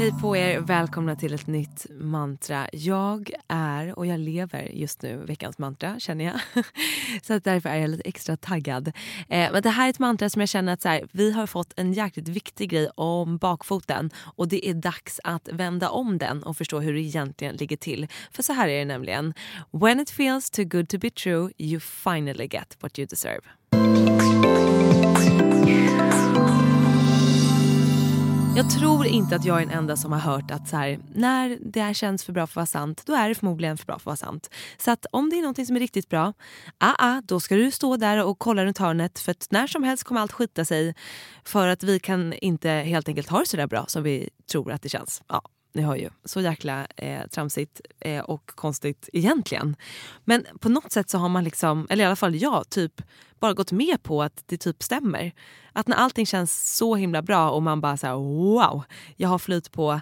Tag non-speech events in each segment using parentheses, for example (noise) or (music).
Hej på er, välkomna till ett nytt mantra. Jag är, och jag lever just nu, veckans mantra känner jag. (laughs) så att därför är jag lite extra taggad. Eh, men det här är ett mantra som jag känner att så här, vi har fått en jäkligt viktig grej om bakfoten och det är dags att vända om den och förstå hur det egentligen ligger till. För så här är det nämligen. When it feels too good to be true you finally get what you deserve. Jag tror inte att jag är den enda som har hört att så här, när det här känns för bra för att vara sant, då är det förmodligen för bra för att vara sant. Så att om det är någonting som är riktigt bra, ah, ah, då ska du stå där och kolla runt hörnet för att när som helst kommer allt skita sig för att vi kan inte helt enkelt ha det så där bra som vi tror att det känns. Ja, ni hör ju. Så jäkla eh, tramsigt eh, och konstigt egentligen. Men på något sätt så har man liksom, eller i alla fall jag, typ bara gått med på att det typ stämmer. Att när allting känns så himla bra och man bara så här, wow, jag har flyt på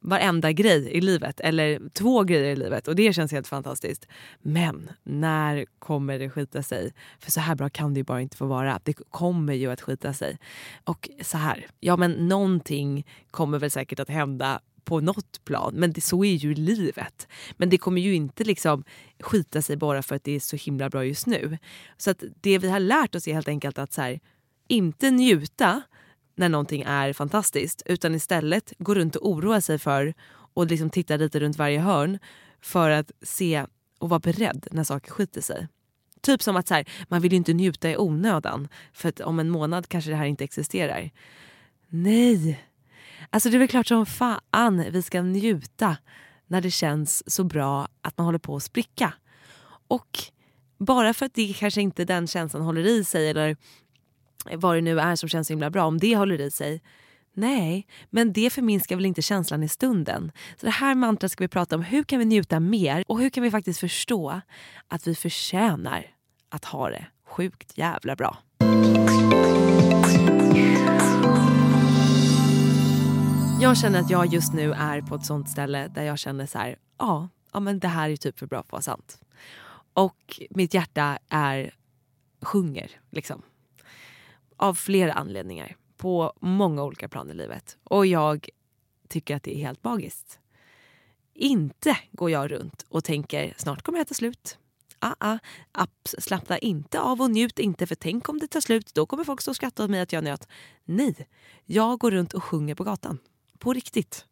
varenda grej i livet eller två grejer i livet och det känns helt fantastiskt. Men när kommer det skita sig? För så här bra kan det ju bara inte få vara. Det kommer ju att skita sig. Och så här, ja men någonting kommer väl säkert att hända på något plan. Men det, så är ju livet. Men det kommer ju inte liksom skita sig bara för att det är så himla bra just nu. Så att det vi har lärt oss är helt enkelt att så här, inte njuta när någonting är fantastiskt utan istället gå runt och oroa sig för och liksom titta lite runt varje hörn för att se och vara beredd när saker skiter sig. Typ som att så här, man vill inte njuta i onödan för att om en månad kanske det här inte existerar. Nej, Alltså det är väl klart som fan vi ska njuta när det känns så bra att man håller på att spricka. Och bara för att det kanske inte den känslan håller i sig eller vad det nu är som känns så himla bra, om det håller i sig. Nej, men det förminskar väl inte känslan i stunden. Så det här mantrat ska vi prata om. Hur kan vi njuta mer och hur kan vi faktiskt förstå att vi förtjänar att ha det sjukt jävla bra. Jag känner att jag just nu är på ett sånt ställe där jag känner så här, ja, ja men det här är typ för bra för att vara sant. Och mitt hjärta är sjunger liksom. Av flera anledningar. På många olika plan i livet. Och jag tycker att det är helt magiskt. Inte går jag runt och tänker snart kommer det ta slut. Ah, ah, apps, slappna inte av och njut inte för tänk om det tar slut. Då kommer folk stå och skratta åt mig att jag njöt. Nej, jag går runt och sjunger på gatan. På riktigt.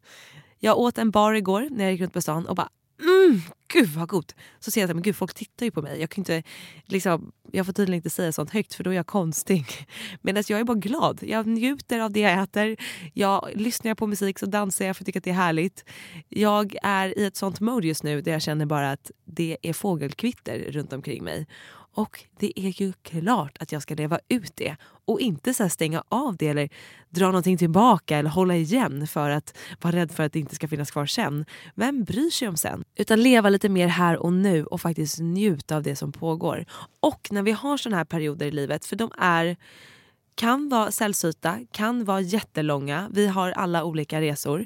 Jag åt en bar igår när jag gick runt på stan och bara mm, gud vad gott. Så ser jag att men gud, folk tittar ju på mig. Jag, kan inte, liksom, jag får tydligen inte säga sånt högt för då är jag konstig. (laughs) Medan jag är bara glad. Jag njuter av det jag äter. Jag lyssnar på musik så dansar jag för att tycka att det är härligt. Jag är i ett sånt mode just nu där jag känner bara att det är fågelkvitter runt omkring mig. Och det är ju klart att jag ska leva ut det och inte så stänga av det eller dra någonting tillbaka eller hålla igen för att vara rädd för att det inte ska finnas kvar sen. Vem bryr sig om sen? Utan leva lite mer här och nu och faktiskt njuta av det som pågår. Och när vi har såna här perioder i livet, för de är kan vara sällsynta, kan vara jättelånga. Vi har alla olika resor.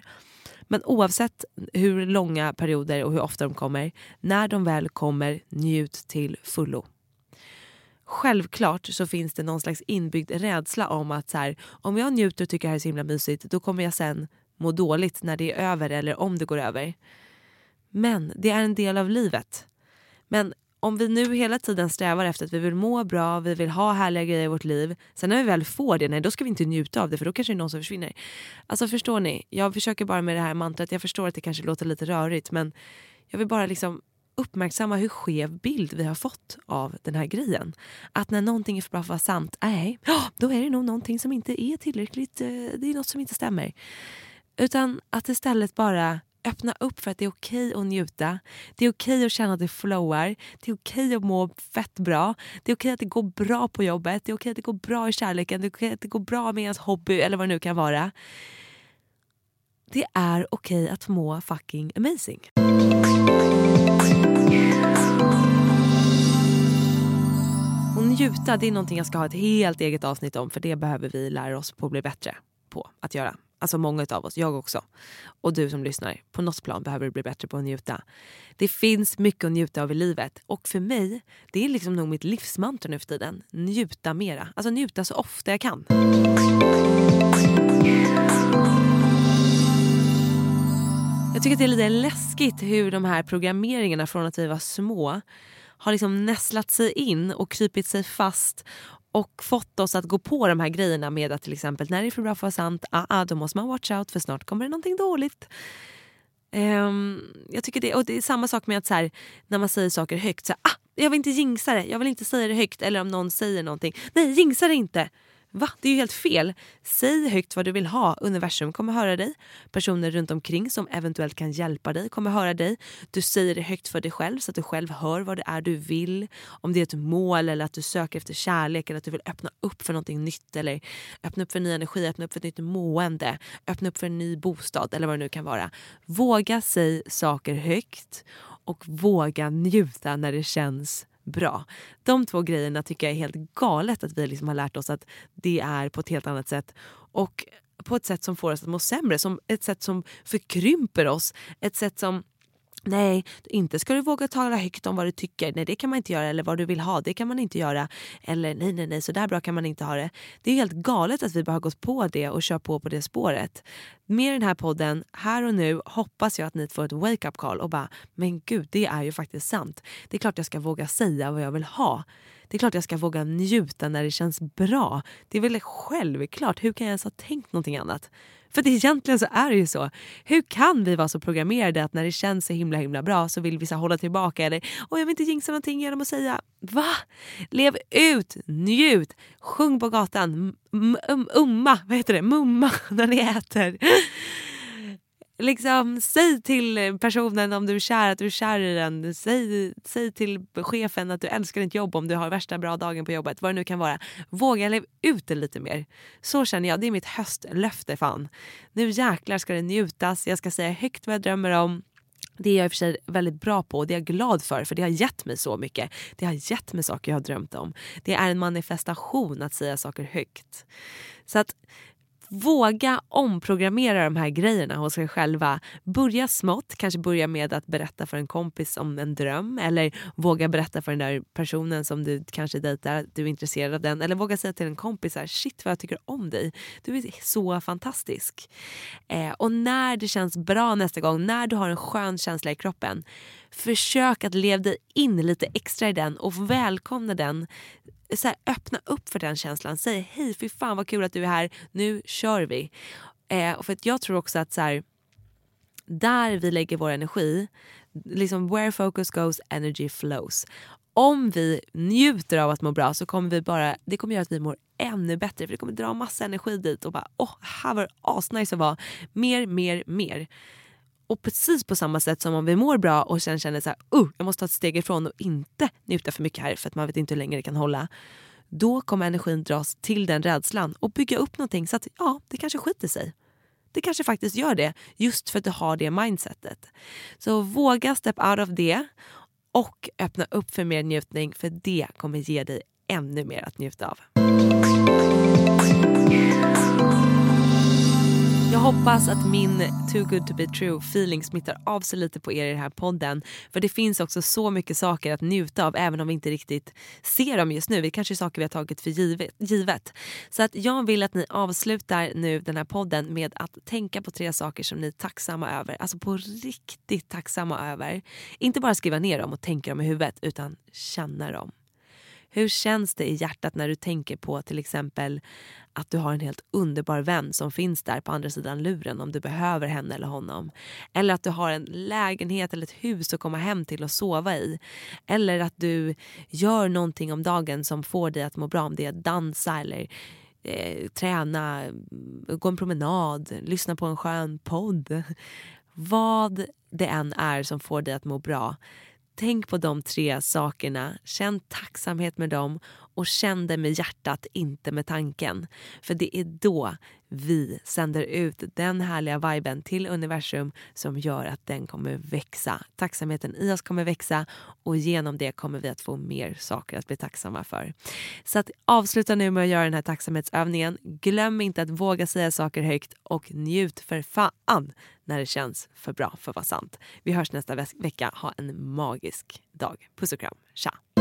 Men oavsett hur långa perioder och hur ofta de kommer, när de väl kommer, njut till fullo. Självklart så finns det någon slags inbyggd rädsla om att så här, om jag njuter och tycker det här är så himla mysigt då kommer jag sen må dåligt när det är över eller om det går över. Men det är en del av livet. Men om vi nu hela tiden strävar efter att vi vill må bra, vi vill ha härliga grejer i vårt liv. Sen när vi väl får det, nej då ska vi inte njuta av det för då kanske det är någon som försvinner. Alltså förstår ni? Jag försöker bara med det här mantrat, jag förstår att det kanske låter lite rörigt men jag vill bara liksom uppmärksamma hur skev bild vi har fått av den här grejen. Att när någonting är för bra för att vara sant, nej, då är det nog någonting som inte är tillräckligt, eh, det är något som inte stämmer. Utan att istället bara öppna upp för att det är okej att njuta. Det är okej att känna att det flowar. Det är okej att må fett bra. Det är okej att det går bra på jobbet. Det är okej att det går bra i kärleken. Det är okej att det går bra med ens hobby eller vad det nu kan vara. Det är okej att må fucking amazing. Njuta det är någonting jag ska ha ett helt eget avsnitt om för det behöver vi lära oss på att bli bättre på att göra. Alltså många av oss, jag också. Och du som lyssnar, på något plan behöver du bli bättre på att njuta. Det finns mycket att njuta av i livet. Och för mig, det är liksom nog mitt livsmantra nu för tiden. Njuta mera. Alltså njuta så ofta jag kan. Jag tycker att det är lite läskigt hur de här programmeringarna från att vi var små har liksom nästlat sig in och krypit sig fast och fått oss att gå på de här grejerna med att till exempel när det är för bra för att vara sant, ah, ah, då måste man watch out för snart kommer det någonting dåligt. Um, jag tycker det, och det är samma sak med att så här, när man säger saker högt, så här, ah, jag vill inte jinxa det, jag vill inte säga det högt. Eller om någon säger någonting, nej jinxa det inte. Va? Det är ju helt fel. Säg högt vad du vill ha. Universum kommer höra dig. Personer runt omkring som eventuellt kan hjälpa dig kommer höra dig. Du säger det högt för dig själv så att du själv hör vad det är du vill. Om det är ett mål eller att du söker efter kärlek eller att du vill öppna upp för någonting nytt eller öppna upp för ny energi, öppna upp för ett nytt mående, öppna upp för en ny bostad eller vad det nu kan vara. Våga säga saker högt och våga njuta när det känns bra. De två grejerna tycker jag är helt galet att vi liksom har lärt oss att det är på ett helt annat sätt. Och på ett sätt som får oss att må sämre, som ett sätt som förkrymper oss. Ett sätt som Nej, inte ska du våga tala högt om vad du tycker. Nej, det kan man inte göra. Eller vad du vill ha, det kan man inte göra. Eller nej, nej, nej, så där bra kan man inte ha det. Det är helt galet att vi bara har gått på det och kör på på det spåret. Med den här podden, här och nu, hoppas jag att ni får ett wake-up call och bara, men gud, det är ju faktiskt sant. Det är klart jag ska våga säga vad jag vill ha. Det är klart jag ska våga njuta när det känns bra. Det är väl självklart. Hur kan jag ens ha tänkt någonting annat? För det egentligen så är det ju så. Hur kan vi vara så programmerade att när det känns så himla himla bra så vill vi så hålla tillbaka eller och jag vill inte jinxa någonting genom att säga va? Lev ut, njut, sjung på gatan, umma, vad heter det, mumma (laughs) när ni äter liksom, säg till eh, personen om du är kär att du är kär i den. Säg, säg till chefen att du älskar ditt jobb om du har värsta bra dagen på jobbet. Vad det nu kan vara. Våga leva ut det lite mer. Så känner jag. Det är mitt höstlöfte fan. Nu jäklar ska det njutas. Jag ska säga högt vad jag drömmer om. Det är jag i och för sig väldigt bra på och det är jag glad för för det har gett mig så mycket. Det har gett mig saker jag har drömt om. Det är en manifestation att säga saker högt. Så att Våga omprogrammera de här grejerna hos er själva. Börja smått, kanske börja med att berätta för en kompis om en dröm eller våga berätta för den där personen som du kanske dejtar att du är intresserad av den. Eller våga säga till en kompis här, shit vad jag tycker om dig. Du är så fantastisk. Eh, och när det känns bra nästa gång, när du har en skön känsla i kroppen, försök att leva dig in lite extra i den och välkomna den så här, öppna upp för den känslan. Säg hej, fy fan vad kul att du är här, nu kör vi. Eh, för att jag tror också att så här, där vi lägger vår energi, liksom where focus goes energy flows. Om vi njuter av att må bra så kommer vi bara, det kommer göra att vi mår ännu bättre för det kommer dra massa energi dit och bara åh, här var det asnice att vara. Mer, mer, mer. Och precis på samma sätt som om vi mår bra och sen känner så här, uh, jag måste ta ett steg ifrån och inte njuta för mycket här för att man vet inte hur länge det kan hålla. Då kommer energin dras till den rädslan och bygga upp någonting så att ja, det kanske skiter sig. det kanske faktiskt gör det just för att du har det mindsetet. Så våga step out of det och öppna upp för mer njutning för det kommer ge dig ännu mer att njuta av. Jag hoppas att min too good to be true feeling smittar av sig lite på er i den här podden. För det finns också så mycket saker att njuta av även om vi inte riktigt ser dem just nu. Det kanske är saker vi har tagit för givet. Så att jag vill att ni avslutar nu den här podden med att tänka på tre saker som ni är tacksamma över. Alltså på riktigt tacksamma över. Inte bara skriva ner dem och tänka dem i huvudet utan känna dem. Hur känns det i hjärtat när du tänker på till exempel att du har en helt underbar vän som finns där på andra sidan luren om du behöver henne eller honom. Eller att du har en lägenhet eller ett hus att komma hem till och sova i. Eller att du gör någonting om dagen som får dig att må bra. Om det är dansa eller eh, träna, gå en promenad, lyssna på en skön podd. (laughs) Vad det än är som får dig att må bra Tänk på de tre sakerna, känn tacksamhet med dem och känn det med hjärtat, inte med tanken. För det är då vi sänder ut den härliga viben till universum som gör att den kommer växa. Tacksamheten i oss kommer växa och genom det kommer vi att få mer saker att bli tacksamma för. Så att avsluta nu med att göra den här tacksamhetsövningen. Glöm inte att våga säga saker högt och njut för fan när det känns för bra för att vara sant. Vi hörs nästa vecka. Ha en magisk dag. Puss och kram. Tja!